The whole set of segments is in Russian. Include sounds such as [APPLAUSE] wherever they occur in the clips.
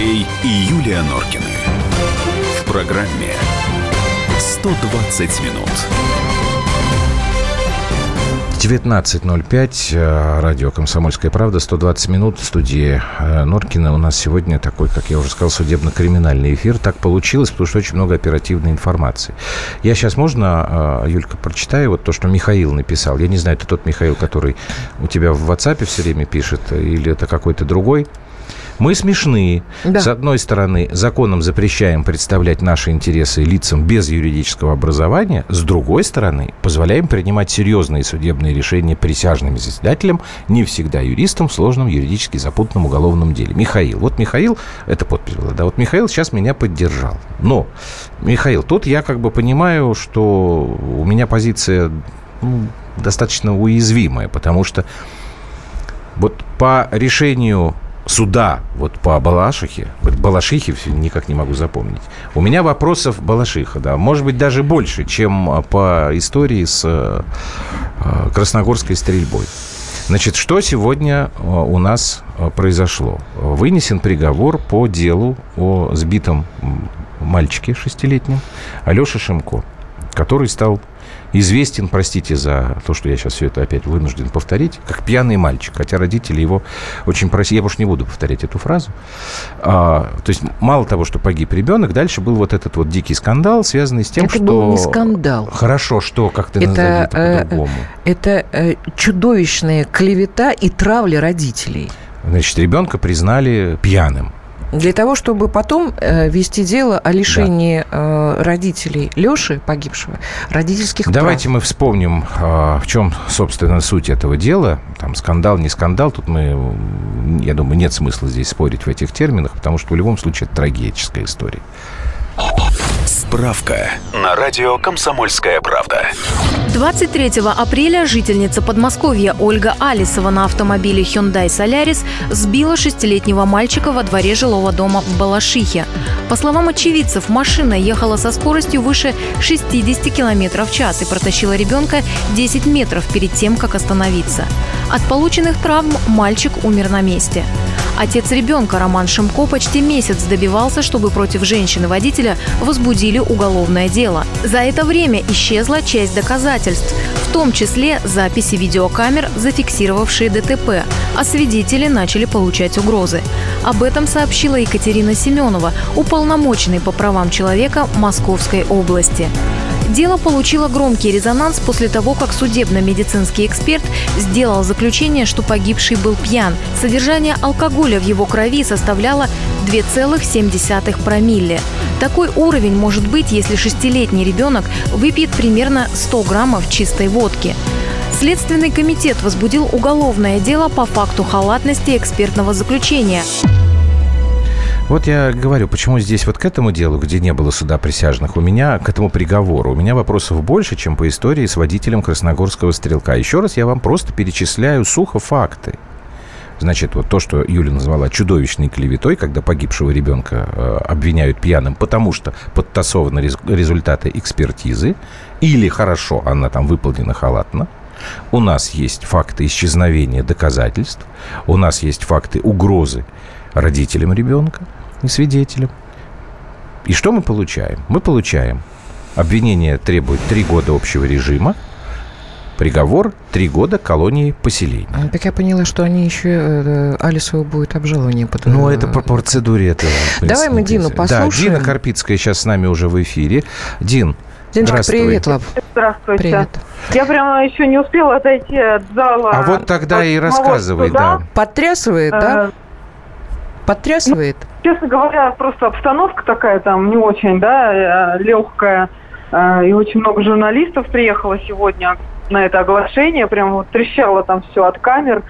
Андрей и Юлия Норкины. В программе 120 минут. 19.05, э, радио «Комсомольская правда», 120 минут в студии э, Норкина. У нас сегодня такой, как я уже сказал, судебно-криминальный эфир. Так получилось, потому что очень много оперативной информации. Я сейчас, можно, э, Юлька, прочитаю вот то, что Михаил написал. Я не знаю, это тот Михаил, который у тебя в WhatsApp все время пишет, или это какой-то другой. Мы смешные. Да. С одной стороны, законом запрещаем представлять наши интересы лицам без юридического образования. С другой стороны, позволяем принимать серьезные судебные решения присяжным заседателям, не всегда юристам в сложном юридически запутанном уголовном деле. Михаил. Вот Михаил, это подпись была, да, вот Михаил сейчас меня поддержал. Но, Михаил, тут я как бы понимаю, что у меня позиция ну, достаточно уязвимая, потому что вот по решению суда вот по Балашихе, Балашихе никак не могу запомнить. У меня вопросов Балашиха, да, может быть, даже больше, чем по истории с э, Красногорской стрельбой. Значит, что сегодня э, у нас э, произошло? Вынесен приговор по делу о сбитом мальчике шестилетнем Алёше Шимко, который стал известен, простите за то, что я сейчас все это опять вынужден повторить, как пьяный мальчик. Хотя родители его очень просили. Я больше не буду повторять эту фразу. А, то есть мало того, что погиб ребенок, дальше был вот этот вот дикий скандал, связанный с тем, это что... Это был не скандал. Хорошо, что, как ты это, назови по-другому. Э, это э, чудовищная клевета и травля родителей. Значит, ребенка признали пьяным. Для того, чтобы потом э, вести дело о лишении да. э, родителей Леши, погибшего, родительских Давайте прав. мы вспомним, э, в чем, собственно, суть этого дела. Там скандал, не скандал. Тут мы, я думаю, нет смысла здесь спорить в этих терминах, потому что в любом случае это трагическая история. Справка на радио «Комсомольская правда». 23 апреля жительница Подмосковья Ольга Алисова на автомобиле Hyundai Solaris сбила шестилетнего мальчика во дворе жилого дома в Балашихе. По словам очевидцев, машина ехала со скоростью выше 60 км в час и протащила ребенка 10 метров перед тем, как остановиться. От полученных травм мальчик умер на месте. Отец ребенка Роман Шимко почти месяц добивался, чтобы против женщины-водителя возбудили уголовное дело. За это время исчезла часть доказательств, в том числе записи видеокамер, зафиксировавшие ДТП, а свидетели начали получать угрозы. Об этом сообщила Екатерина Семенова, уполномоченный по правам человека Московской области. Дело получило громкий резонанс после того, как судебно-медицинский эксперт сделал заключение, что погибший был пьян. Содержание алкоголя в его крови составляло 2,7 промилле. Такой уровень может быть, если шестилетний ребенок выпьет примерно 100 граммов чистой водки. Следственный комитет возбудил уголовное дело по факту халатности экспертного заключения. Вот я говорю, почему здесь вот к этому делу, где не было суда присяжных, у меня к этому приговору, у меня вопросов больше, чем по истории с водителем красногорского стрелка. Еще раз я вам просто перечисляю сухо факты. Значит, вот то, что Юля назвала чудовищной клеветой, когда погибшего ребенка э, обвиняют пьяным, потому что подтасованы рез- результаты экспертизы, или хорошо, она там выполнена халатно, у нас есть факты исчезновения доказательств, у нас есть факты угрозы родителям ребенка, и свидетелем. И что мы получаем? Мы получаем обвинение требует три года общего режима, приговор три года колонии поселения. Так я поняла, что они еще э, Алисову будет обжалование под... Ну, это по процедуре этого. Давай мы Дину послушаем. Да, Дина Карпицкая сейчас с нами уже в эфире. Дин, Диночка, привет, Лав. Здравствуйте. Привет. Я прямо еще не успела отойти от зала. А вот тогда и рассказывай, да. Потрясывает, да? Э, Потрясывает? Честно говоря, просто обстановка такая там не очень, да, э, легкая. Э, и очень много журналистов приехало сегодня на это оглашение. Прям вот трещало там все от камер.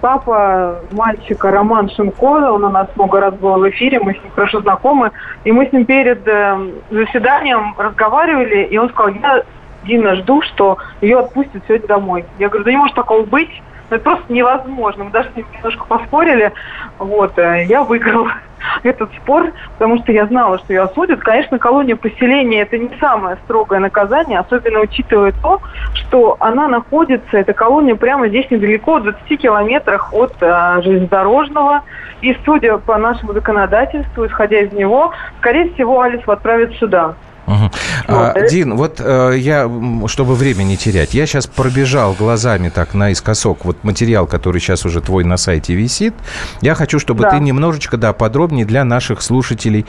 Папа мальчика Роман Шимко, он у нас много раз был в эфире, мы с ним хорошо знакомы. И мы с ним перед э, заседанием разговаривали, и он сказал, я Дина жду, что ее отпустят сегодня домой. Я говорю, да не может такого быть Ну, это просто невозможно. Мы даже с ним немножко поспорили. Вот, э, я выиграла [LAUGHS] этот спор, потому что я знала, что ее осудят. Конечно, колония поселения – это не самое строгое наказание, особенно учитывая то, что она находится, эта колония прямо здесь недалеко, в 20 километрах от э, железнодорожного. И судя по нашему законодательству, исходя из него, скорее всего, Алису отправят сюда. Угу. А, Дин, вот э, я, чтобы время не терять, я сейчас пробежал глазами так наискосок вот материал, который сейчас уже твой на сайте висит. Я хочу, чтобы да. ты немножечко, да, подробнее для наших слушателей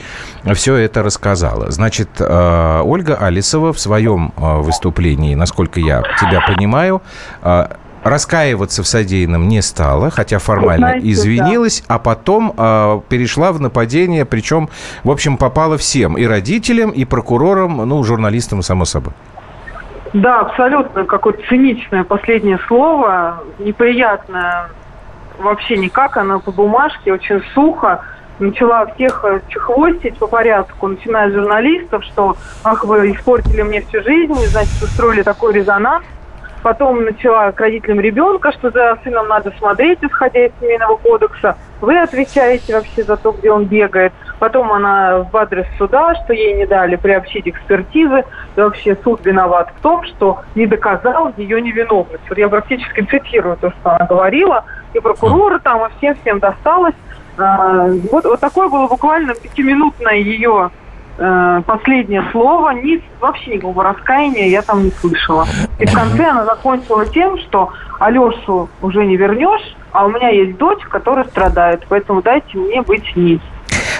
все это рассказала. Значит, э, Ольга Алисова в своем э, выступлении, насколько я тебя понимаю, э, раскаиваться в содеянном не стала, хотя формально Знаете, извинилась, да. а потом э, перешла в нападение, причем, в общем, попала всем, и родителям, и прокурорам, ну, журналистам, само собой. Да, абсолютно какое-то циничное последнее слово, неприятное вообще никак, она по бумажке очень сухо начала всех э, чехвостить по порядку, начиная с журналистов, что ах, вы испортили мне всю жизнь, значит, устроили такой резонанс, Потом начала к родителям ребенка, что за сыном надо смотреть, исходя из семейного кодекса. Вы отвечаете вообще за то, где он бегает. Потом она в адрес суда, что ей не дали приобщить экспертизы. И вообще суд виноват в том, что не доказал ее невиновность. Вот я практически цитирую то, что она говорила. И прокурору там, и всем-всем досталось. А, вот, вот такое было буквально пятиминутное ее э, последнее слово, ни, вообще никакого раскаяния я там не слышала. И в конце она закончила тем, что Алешу уже не вернешь, а у меня есть дочь, которая страдает, поэтому дайте мне быть с ней.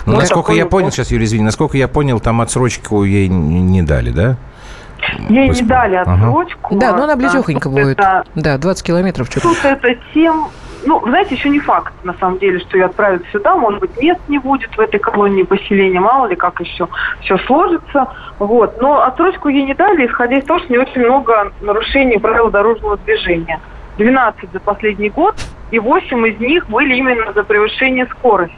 Ну, вот насколько я понял, сейчас, Юрий, извини, насколько я понял, там отсрочку ей не дали, да? Ей Пусть... не дали отсрочку. Ага. Да, но она близехонько будет. Это... Да, 20 километров. Что-то. Тут это тем, ну, знаете, еще не факт, на самом деле, что ее отправят сюда. Может быть, мест не будет в этой колонии поселения, мало ли, как еще все сложится. Вот. Но отсрочку ей не дали, исходя из того, что не очень много нарушений правил дорожного движения. 12 за последний год, и 8 из них были именно за превышение скорости.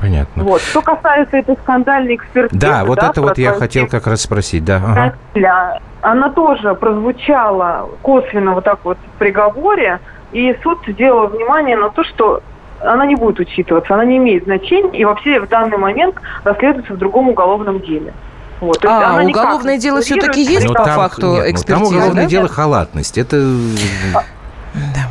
Понятно. Вот. Что касается этой скандальной экспертизы... Да, вот да, это вот я хотел как раз спросить, да. Ага. Она тоже прозвучала косвенно вот так вот в приговоре, и суд сделал внимание на то, что она не будет учитываться, она не имеет значения, и вообще в данный момент расследуется в другом уголовном деле. Вот, а, уголовное дело все-таки есть ну, по там, факту нет, экспертизы, ну, Там уголовное да? дело халатность. Это... А, да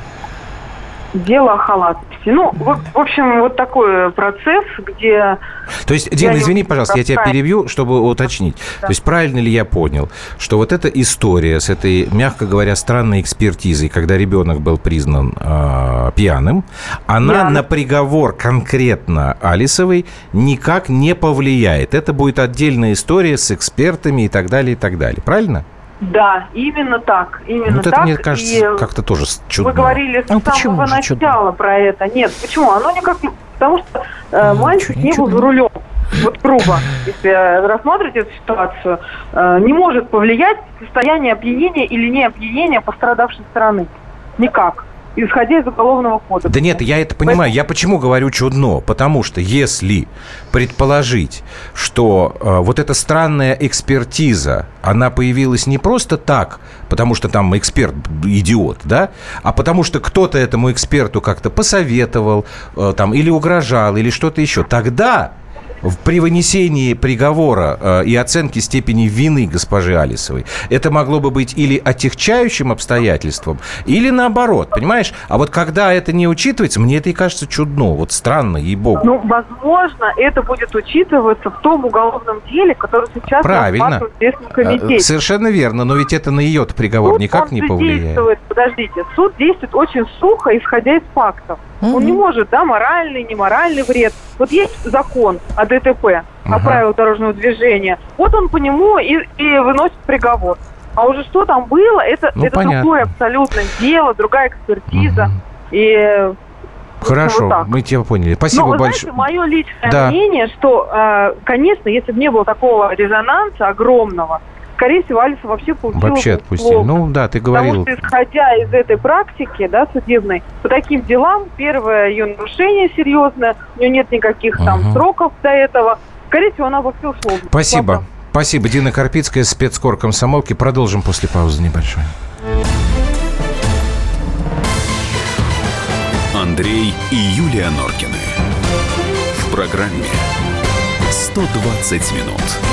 дело о халатности. Ну, в, в общем, вот такой процесс, где... То есть, Дина, извини, пожалуйста, я тебя перебью, чтобы уточнить. Да. То есть, правильно ли я понял, что вот эта история с этой, мягко говоря, странной экспертизой, когда ребенок был признан э, пьяным, она да. на приговор конкретно Алисовой никак не повлияет. Это будет отдельная история с экспертами и так далее, и так далее. Правильно? Да, именно так. Именно вот так. это, мне кажется, и как-то тоже чудно. Вы говорили с а самого начала чудно? про это. Нет, почему? Оно никак не... Потому что э, ну, мальчик не был за рулем. Вот грубо, если рассматривать эту ситуацию, э, не может повлиять состояние опьянения или не опьянения пострадавшей стороны. Никак исходя из уголовного кодекса. Да нет, я это понимаю. Я почему говорю чудно? Потому что если предположить, что э, вот эта странная экспертиза, она появилась не просто так, потому что там эксперт идиот, да, а потому что кто-то этому эксперту как-то посоветовал, э, там, или угрожал, или что-то еще, тогда при вынесении приговора э, и оценке степени вины госпожи Алисовой это могло бы быть или отягчающим обстоятельством, или наоборот, понимаешь? А вот когда это не учитывается, мне это и кажется чудно, вот странно, ей-богу. Ну, возможно, это будет учитываться в том уголовном деле, который сейчас Правильно. в Следственном комитете. Совершенно верно, но ведь это на ее приговор суд, никак не повлияет. Действует, подождите, суд действует очень сухо, исходя из фактов. Угу. Он не может, да, моральный, неморальный вред. Вот есть закон о ДТП, угу. о правилах дорожного движения. Вот он по нему и, и выносит приговор. А уже что там было, это, ну, это другое абсолютно дело, другая экспертиза. Угу. И Хорошо, вот мы тебя поняли. Спасибо Но, большое. Знаете, мое личное да. мнение, что, э, конечно, если бы не было такого резонанса огромного, скорее всего, Алиса вообще получила Вообще отпустили. Плохо. Ну да, ты говорил. Потому что, исходя из этой практики, да, судебной, по таким делам, первое ее нарушение серьезное, у нее нет никаких угу. там сроков до этого, скорее всего, она вообще ушла. Спасибо. Спасибо. Дина Карпицкая, спецкор комсомолки. Продолжим после паузы небольшой. Андрей и Юлия Норкины. В программе 120 минут.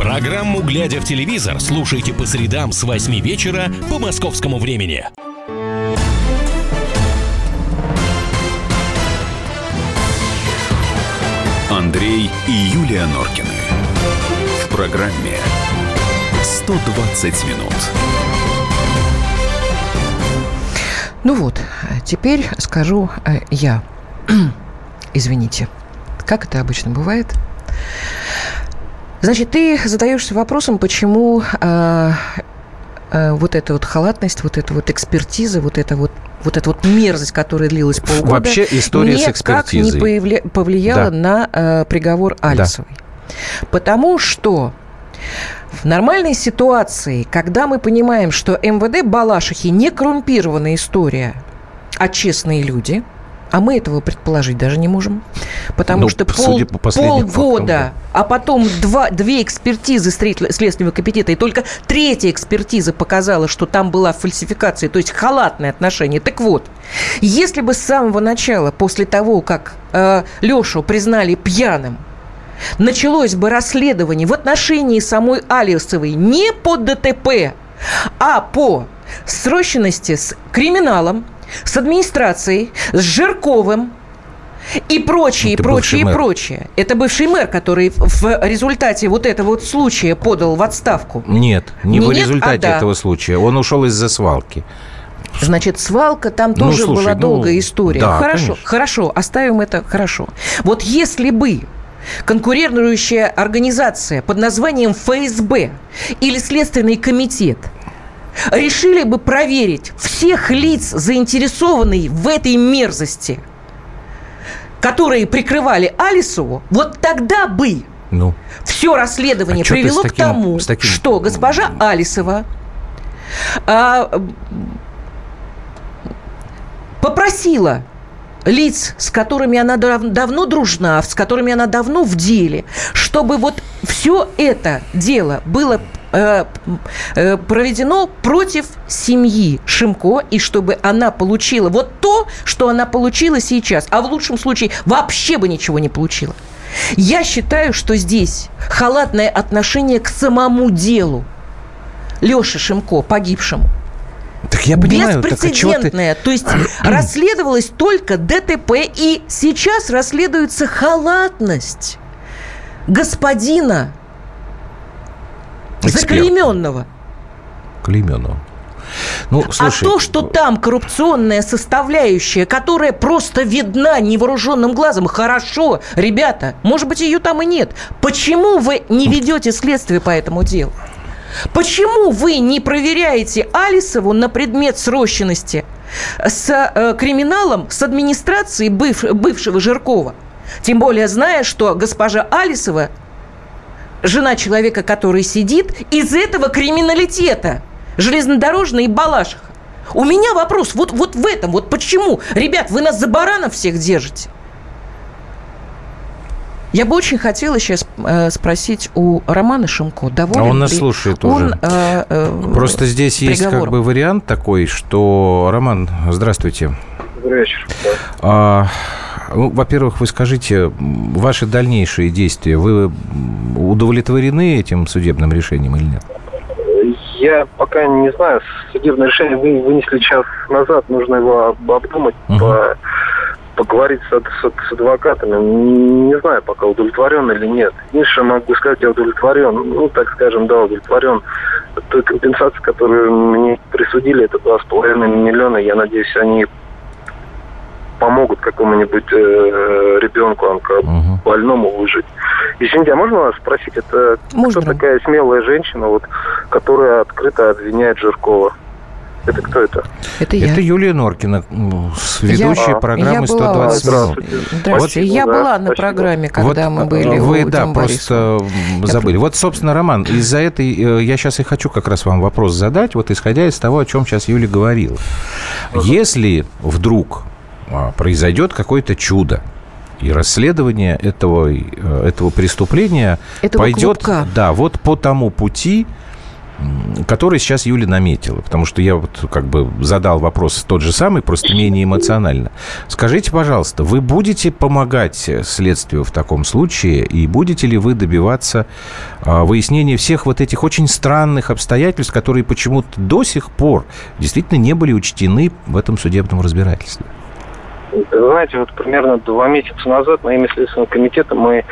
Программу «Глядя в телевизор» слушайте по средам с 8 вечера по московскому времени. Андрей и Юлия Норкины. В программе 120 минут. Ну вот, теперь скажу э, я. [CLEARS THROAT] Извините. Как это обычно бывает? Значит, ты задаешься вопросом, почему э, э, вот эта вот халатность, вот эта вот экспертиза, вот эта вот вот эта вот мерзость, которая длилась полгода, Вообще история с никак не экспертизой. появля- повлияла Да. на э, приговор Альцевой. Потому что в нормальной ситуации, когда мы понимаем, что МВД Балашихи не коррумпированная история, а честные люди, а мы этого предположить даже не можем, потому Ну, что пол- по полгода, а потом два, две экспертизы Следственного комитета, и только третья экспертиза показала, что там была фальсификация, то есть халатное отношение. Так вот, если бы с самого начала, после того, как э, Лешу признали пьяным, началось бы расследование в отношении самой Алисовой не по ДТП, а по срощенности с криминалом, с администрацией, с Жирковым и прочее, Это прочее, и мэр. прочее. Это бывший мэр, который в результате вот этого вот случая подал в отставку. Нет, не Не в нет, результате а да. этого случая. Он ушел из-за свалки. Значит, свалка там Ну, тоже слушай, была ну, долгая история. да, хорошо, конечно. хорошо, оставим это хорошо. Вот если бы конкурирующая организация под названием ФСБ или Следственный комитет решили бы проверить всех лиц, заинтересованных в этой мерзости, которые прикрывали Алисову, вот тогда бы Ну, все расследование А привело с к таким- тому, таким- что госпожа Алисова а, попросила лиц, с которыми она дав- давно дружна, с которыми она давно в деле, чтобы вот все это дело было э, э, проведено против семьи Шимко, и чтобы она получила вот то, что она получила сейчас, а в лучшем случае вообще бы ничего не получила. Я считаю, что здесь халатное отношение к самому делу Леши Шимко, погибшему. так я понимаю, так а ты... Беспрецедентное. То есть [CLEARS THROAT] расследовалось только ДТП, и сейчас расследуется халатность господина Эксперт. заклейменного. Клейменова. Ну, слушай, а то, что там коррупционная составляющая, которая просто видна невооруженным глазом, хорошо, ребята, может быть, ее там и нет. Почему вы не ведете следствие по этому делу? Почему вы не проверяете Алисову на предмет срощенности с э, криминалом, с администрацией быв- бывшего Жиркова? Тем более, зная, что госпожа Алисова, жена человека, который сидит, из этого криминалитета, железнодорожной и Балашиха. У меня вопрос вот, вот в этом, вот почему? Ребят, вы нас за баранов всех держите. Я бы очень хотела сейчас э, спросить у Романа Шимко, доволен А он нас ли слушает он, уже. э, э, Просто здесь есть как приговором? бы вариант такой, что... Роман, здравствуйте. Добрый вечер. А, ну, во-первых, вы скажите, ваши дальнейшие действия, вы удовлетворены этим судебным решением или нет? Я пока не знаю, судебное решение вы вынесли час назад, нужно его об- обдумать, Мгм. по- поговорить с, с- с адвокатами. Не знаю пока, удовлетворен или нет. Единственное, могу сказать, я удовлетворен, ну, так скажем, да, удовлетворен той компенсацией, которую мне присудили, это два с половиной миллиона. Я надеюсь, они помогут какому-нибудь э, ребенку онко Мгм. больному выжить. Извините, а можно вас спросить, это Можно. кто такая смелая женщина, вот, которая открыто обвиняет Жиркова? Это кто это? Это я. Это Юлия Норкина, ведущей Я- программы я была у вас. 120 минут. Здравствуйте. Здравствуйте. Вот- я да, была на спасибо. программе, когда мы Вот, были Вы, у да, просто м, забыли. Вот, собственно, Роман, из-за этой... э, Я сейчас и хочу как раз вам вопрос задать, вот исходя из того, о чем сейчас Юля говорила. Если вдруг а, произойдет какое-то чудо, и расследование этого, э, этого преступления Этого пойдет клубка. да, вот по тому пути, который сейчас Юля наметила. Потому что я вот как бы задал вопрос тот же самый, просто менее эмоционально. Скажите, пожалуйста, вы будете помогать следствию в таком случае? И будете ли вы добиваться а, выяснения всех вот этих очень странных обстоятельств, которые почему-то до сих пор действительно не были учтены в этом судебном разбирательстве? Знаете, вот примерно два месяца назад на имя Следственного комитета мы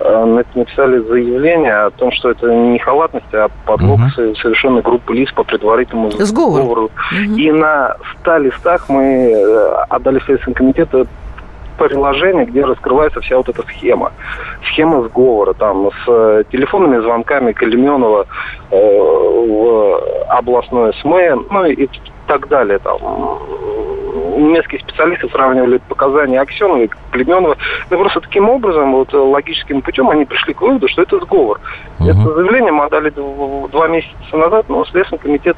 э, на- написали заявление о том, что это не халатность, а подлог Мгм. со- совершенной группы лиц по предварительному Сговору. сговору. Мгм. И на 100 листах мы э, отдали в Следственный комитет приложение, где раскрывается вся вот эта схема. Схема сговора, там, с э, телефонными звонками Калименова э, в областной СМЭ, ну и так далее. Там, немецкие специалисты сравнивали показания Аксенова и Клеменова. Ну, просто таким образом, вот э, логическим путем они пришли к выводу, что это сговор. Мгм. Это заявление мы отдали дв- два месяца назад, но Следственный комитет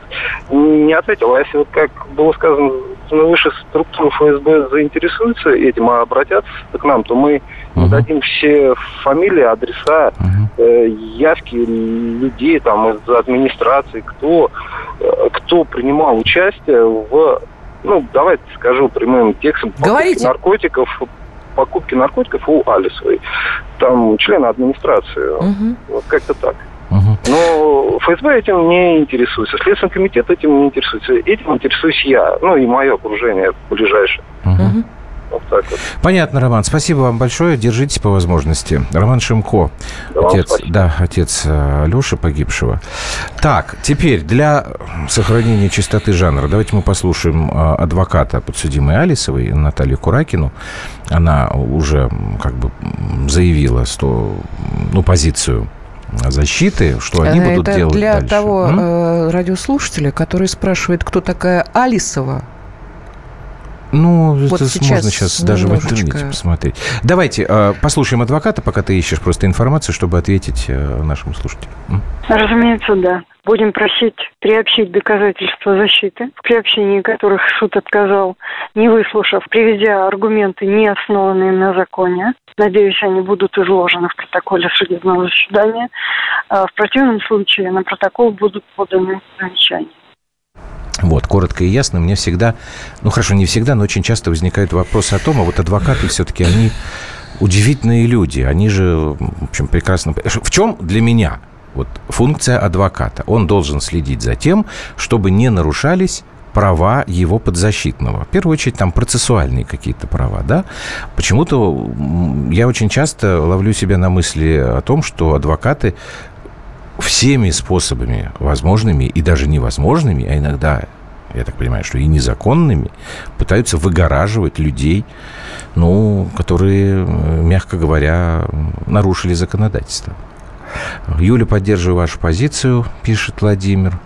не ответил. А если вот как было сказано, ну, высшая структура ФСБ заинтересуется этим, а обратятся к нам, то мы Мгм. дадим все фамилии, адреса, Мгм. э, явки людей там из администрации, кто, э, кто принимал участие в, ну, давайте скажу прямым текстом, покупке Говорите. наркотиков, покупки наркотиков у Алисовой. Там члены администрации. Мгм. Вот как-то так. Мгм. Но ФСБ этим не интересуется. Следственный комитет этим не интересуется. Этим интересуюсь я, ну и мое окружение ближайшее. Мгм. Вот так вот. Понятно, Роман. Спасибо вам большое. Держитесь по возможности. Роман Шимко, Да, отец, да, отец э, Леши погибшего. Так, теперь для сохранения чистоты жанра давайте мы послушаем э, адвоката подсудимой Алисовой Наталью Куракину. Она уже как бы заявила, что ну позицию защиты, что они Э, будут Это делать для дальше. того М? радиослушателя, который спрашивает, кто такая Алисова. Ну, Вот это сейчас можно сейчас даже в немножечко. интернете посмотреть. Давайте э, послушаем адвоката, пока ты ищешь просто информацию, чтобы ответить э, нашему слушателю. М? Разумеется, да. Будем просить приобщить доказательства защиты, в приобщении которых суд отказал, не выслушав, приведя аргументы, не основанные на законе. Надеюсь, они будут изложены в протоколе судебного заседания. А в противном случае на протокол будут поданы замечания. Вот, коротко и ясно. Мне всегда, ну хорошо, не всегда, но очень часто возникают вопросы о том, а вот адвокаты все-таки, они удивительные люди. Они же, в общем, прекрасно... В чем для меня вот функция адвоката? Он должен следить за тем, чтобы не нарушались права его подзащитного. В первую очередь, там процессуальные какие-то права, да? Почему-то я очень часто ловлю себя на мысли о том, что адвокаты всеми способами возможными и даже невозможными, а иногда, я так понимаю, что и незаконными, пытаются выгораживать людей, ну, которые, э, мягко говоря, нарушили законодательство. Юля, поддерживаю вашу позицию, пишет Владимир.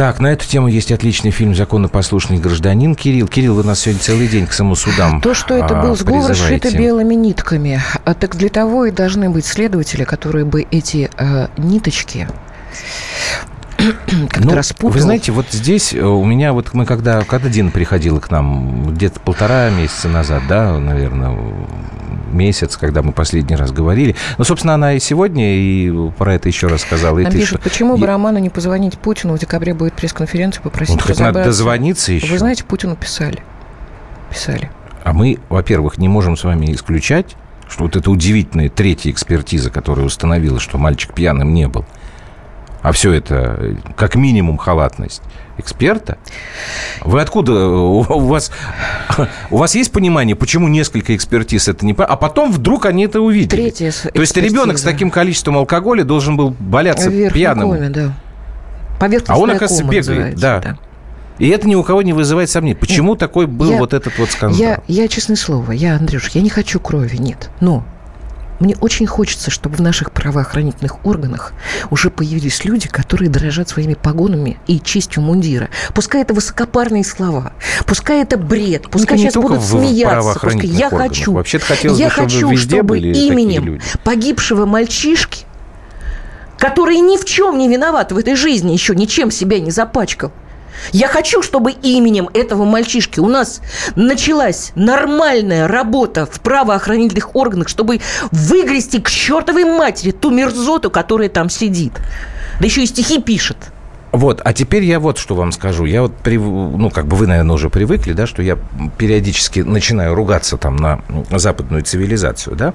Так, на эту тему есть отличный фильм «Законопослушный гражданин». Кирилл, Кирилл, вы нас сегодня целый день к самосудам То, что это а, был сговор, призываете. сшито белыми нитками. А так для того и должны быть следователи, которые бы эти э, ниточки [CLEARS THROAT] как-то Ну, распутал. Вы знаете, вот здесь э, у меня, вот мы когда, когда Дина приходила к нам, где-то полтора месяца назад, да, наверное, месяц, когда мы последний раз говорили. Ну, собственно, она и сегодня, и про это еще раз сказала. И Нам пишут, что- почему бы Роману не позвонить Путину? В декабре будет пресс-конференция, попросить Вот хоть надо разобраться. дозвониться еще. Вы знаете, Путину писали. Писали. А мы, во-первых, не можем с вами исключать, что вот эта удивительная третья экспертиза, которая установила, что мальчик пьяным не был, а все это как минимум халатность эксперта. Вы откуда? У вас, у вас есть понимание, почему несколько экспертиз это не... А потом вдруг они это увидели. Третья с- То есть ребенок с экспертиза. таким количеством алкоголя должен был валяться Вверх пьяным. коме, да. А он, оказывается, бегает, называется, да. И это ни у кого не вызывает сомнений. Почему такой был я- вот этот вот скандал? Я, я, честное слово, я, Андрюш, я не хочу крови, нет. Но Мне очень хочется, чтобы в наших правоохранительных органах уже появились люди, которые дорожат своими погонами и честью мундира. Пускай это высокопарные слова, пускай это бред, пускай не сейчас будут смеяться. Пускай. Я органах. хочу, Вообще-то хотелось я бы, чтобы хочу, везде чтобы были именем погибшего мальчишки, который ни в чем не виноват в этой жизни, еще ничем себя не запачкал, я хочу, чтобы именем этого мальчишки у нас началась нормальная работа в правоохранительных органах, чтобы выгрести к чертовой матери ту мерзоту, которая там сидит. Да еще и стихи пишет. Вот, а теперь я вот что вам скажу. Я вот, прив... ну, как бы вы, наверное, уже привыкли, да, что я периодически начинаю ругаться там на западную цивилизацию, да,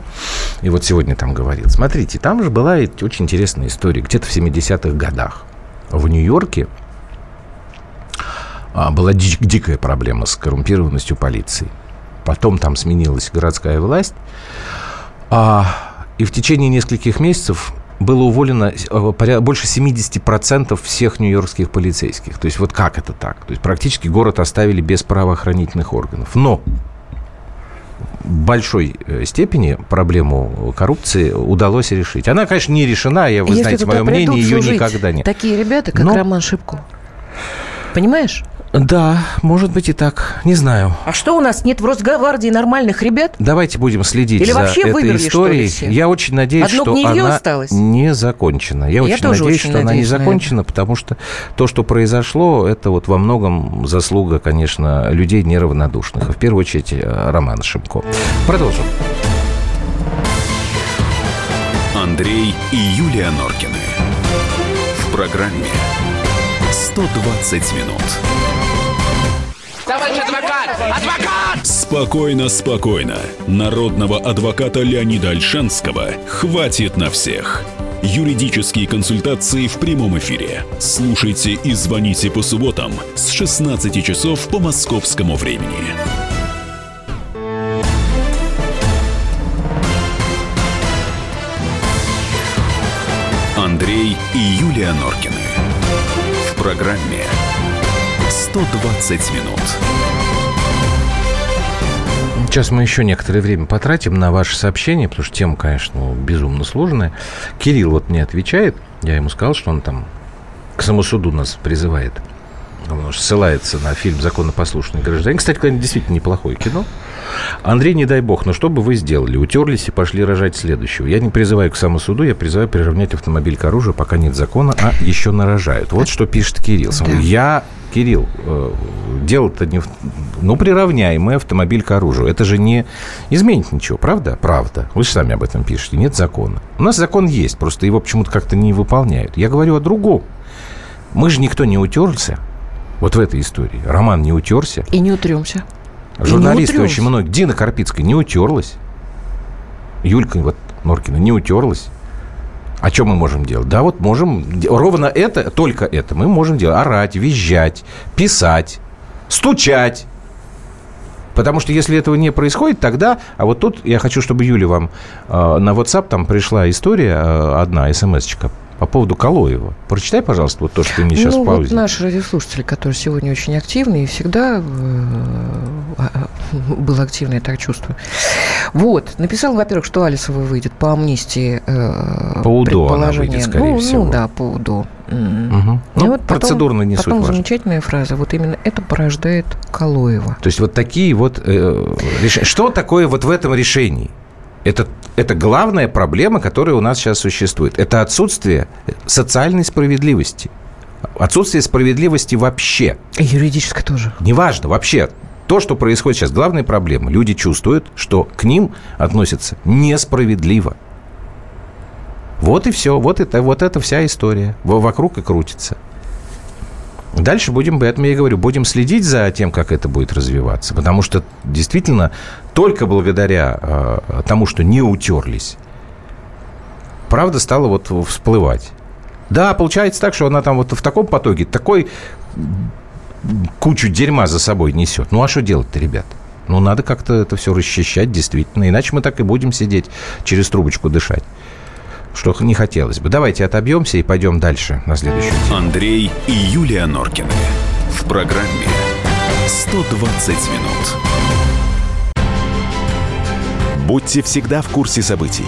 и вот сегодня там говорил. Смотрите, там же была очень интересная история. Где-то в 70-х годах в Нью-Йорке была дич- дикая проблема с коррумпированностью полиции. Потом там сменилась городская власть, а, и в течение нескольких месяцев было уволено поря- больше 70% всех нью-йоркских полицейских. То есть вот как это так? То есть практически город оставили без правоохранительных органов. Но в большой э, степени проблему коррупции удалось решить. Она, конечно, не решена, я, вы Если знаете, мое мнение, ее никогда не... Такие ребята, как Но- Роман Шипко. Понимаешь? Да, может быть и так, не знаю. А что у нас нет в Росгвардии нормальных ребят? Давайте будем следить Или за вообще этой вымерли, что историей. ли, все? Я очень надеюсь, Одно что она осталось? не закончена. Я, Я очень тоже надеюсь, очень что она не надеюсь на это. закончена, потому что то, что произошло, это вот во многом заслуга, конечно, людей неравнодушных. В первую очередь э, Романа Шимко. Продолжим. Андрей и Юлия Норкины. В программе «120 минут». Спокойно, спокойно. Народного адвоката Леонида Альшанского хватит на всех. Юридические консультации в прямом эфире. Слушайте и звоните по субботам с 16 часов по московскому времени. Андрей и Юлия Норкины. В программе «120 минут». Сейчас мы еще некоторое время потратим на ваши сообщения, потому что тема, конечно, безумно сложная. Кирилл вот мне отвечает. Я ему сказал, что он там к самосуду нас призывает. Он ссылается на фильм «Законопослушный гражданин». Кстати, конечно, действительно неплохое кино. Андрей, не дай бог, но что бы вы сделали? Утерлись и пошли рожать следующего. Я не призываю к самосуду, я призываю приравнять автомобиль к оружию, пока нет закона, а еще нарожают. Вот что пишет Кирилл. Да. Я, Кирилл, э, дело-то не... Ну, приравняй мы автомобиль к оружию. Это же не изменит ничего, правда? Правда. Вы же сами об этом пишете. Нет закона. У нас закон есть, просто его почему-то как-то не выполняют. Я говорю о другом. Мы же никто не утерлся. Вот в этой истории. Роман не утерся. И не утремся. Журналисты очень многие. Дина Карпицкая не утерлась. Юлька вот Норкина не утерлась. А что мы можем делать? Да, вот можем... Ровно это, только это мы можем делать. Орать, визжать, писать, стучать. Потому что если этого не происходит, тогда... А вот тут я хочу, чтобы Юля вам э, на WhatsApp там пришла история, э, одна, смс-очка, по поводу Калоева. Прочитай, пожалуйста, вот то, что ты мне сейчас ну, в вот паузе. наш радиослушатель, который сегодня очень активный и всегда э, а, а, был активный, я так чувствую. Вот. Написал, во-первых, что Алисова выйдет по амнистии. э, По УДО она выйдет, скорее ну, всего. Ну, да, по УДО. И Ну, вот потом- процедурно не суть Потом важна. замечательная фраза. Вот именно это порождает Калоева. То есть вот такие вот э, решения. Что такое вот в этом решении? Это, это главная проблема, которая у нас сейчас существует. Это отсутствие социальной справедливости. Отсутствие справедливости вообще. И юридически тоже. Неважно, вообще. То, что происходит сейчас, главная проблема. Люди чувствуют, что к ним относятся несправедливо. Вот и все. Вот это, вот это вся история. Во- Вокруг и крутится. Дальше будем, поэтому я и говорю, будем следить за тем, как это будет развиваться. Потому что действительно только благодаря э, тому, что не утерлись, правда стала вот всплывать. Да, получается так, что она там вот в таком потоке, такой кучу дерьма за собой несет. Ну, а что делать-то, ребят? Ну, надо как-то это все расчищать, действительно. Иначе мы так и будем сидеть, через трубочку дышать. Что не хотелось бы. Давайте отобьемся и пойдем дальше на следующую тему. Андрей и Юлия Норкины. В программе «120 минут». Будьте всегда в курсе событий.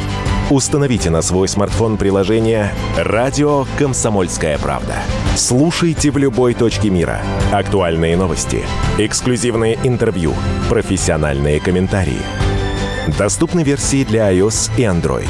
Установите на свой смартфон приложение «Радио Комсомольская правда». Слушайте в любой точке мира. Актуальные новости, эксклюзивные интервью, профессиональные комментарии. Доступны версии для iOS и Android.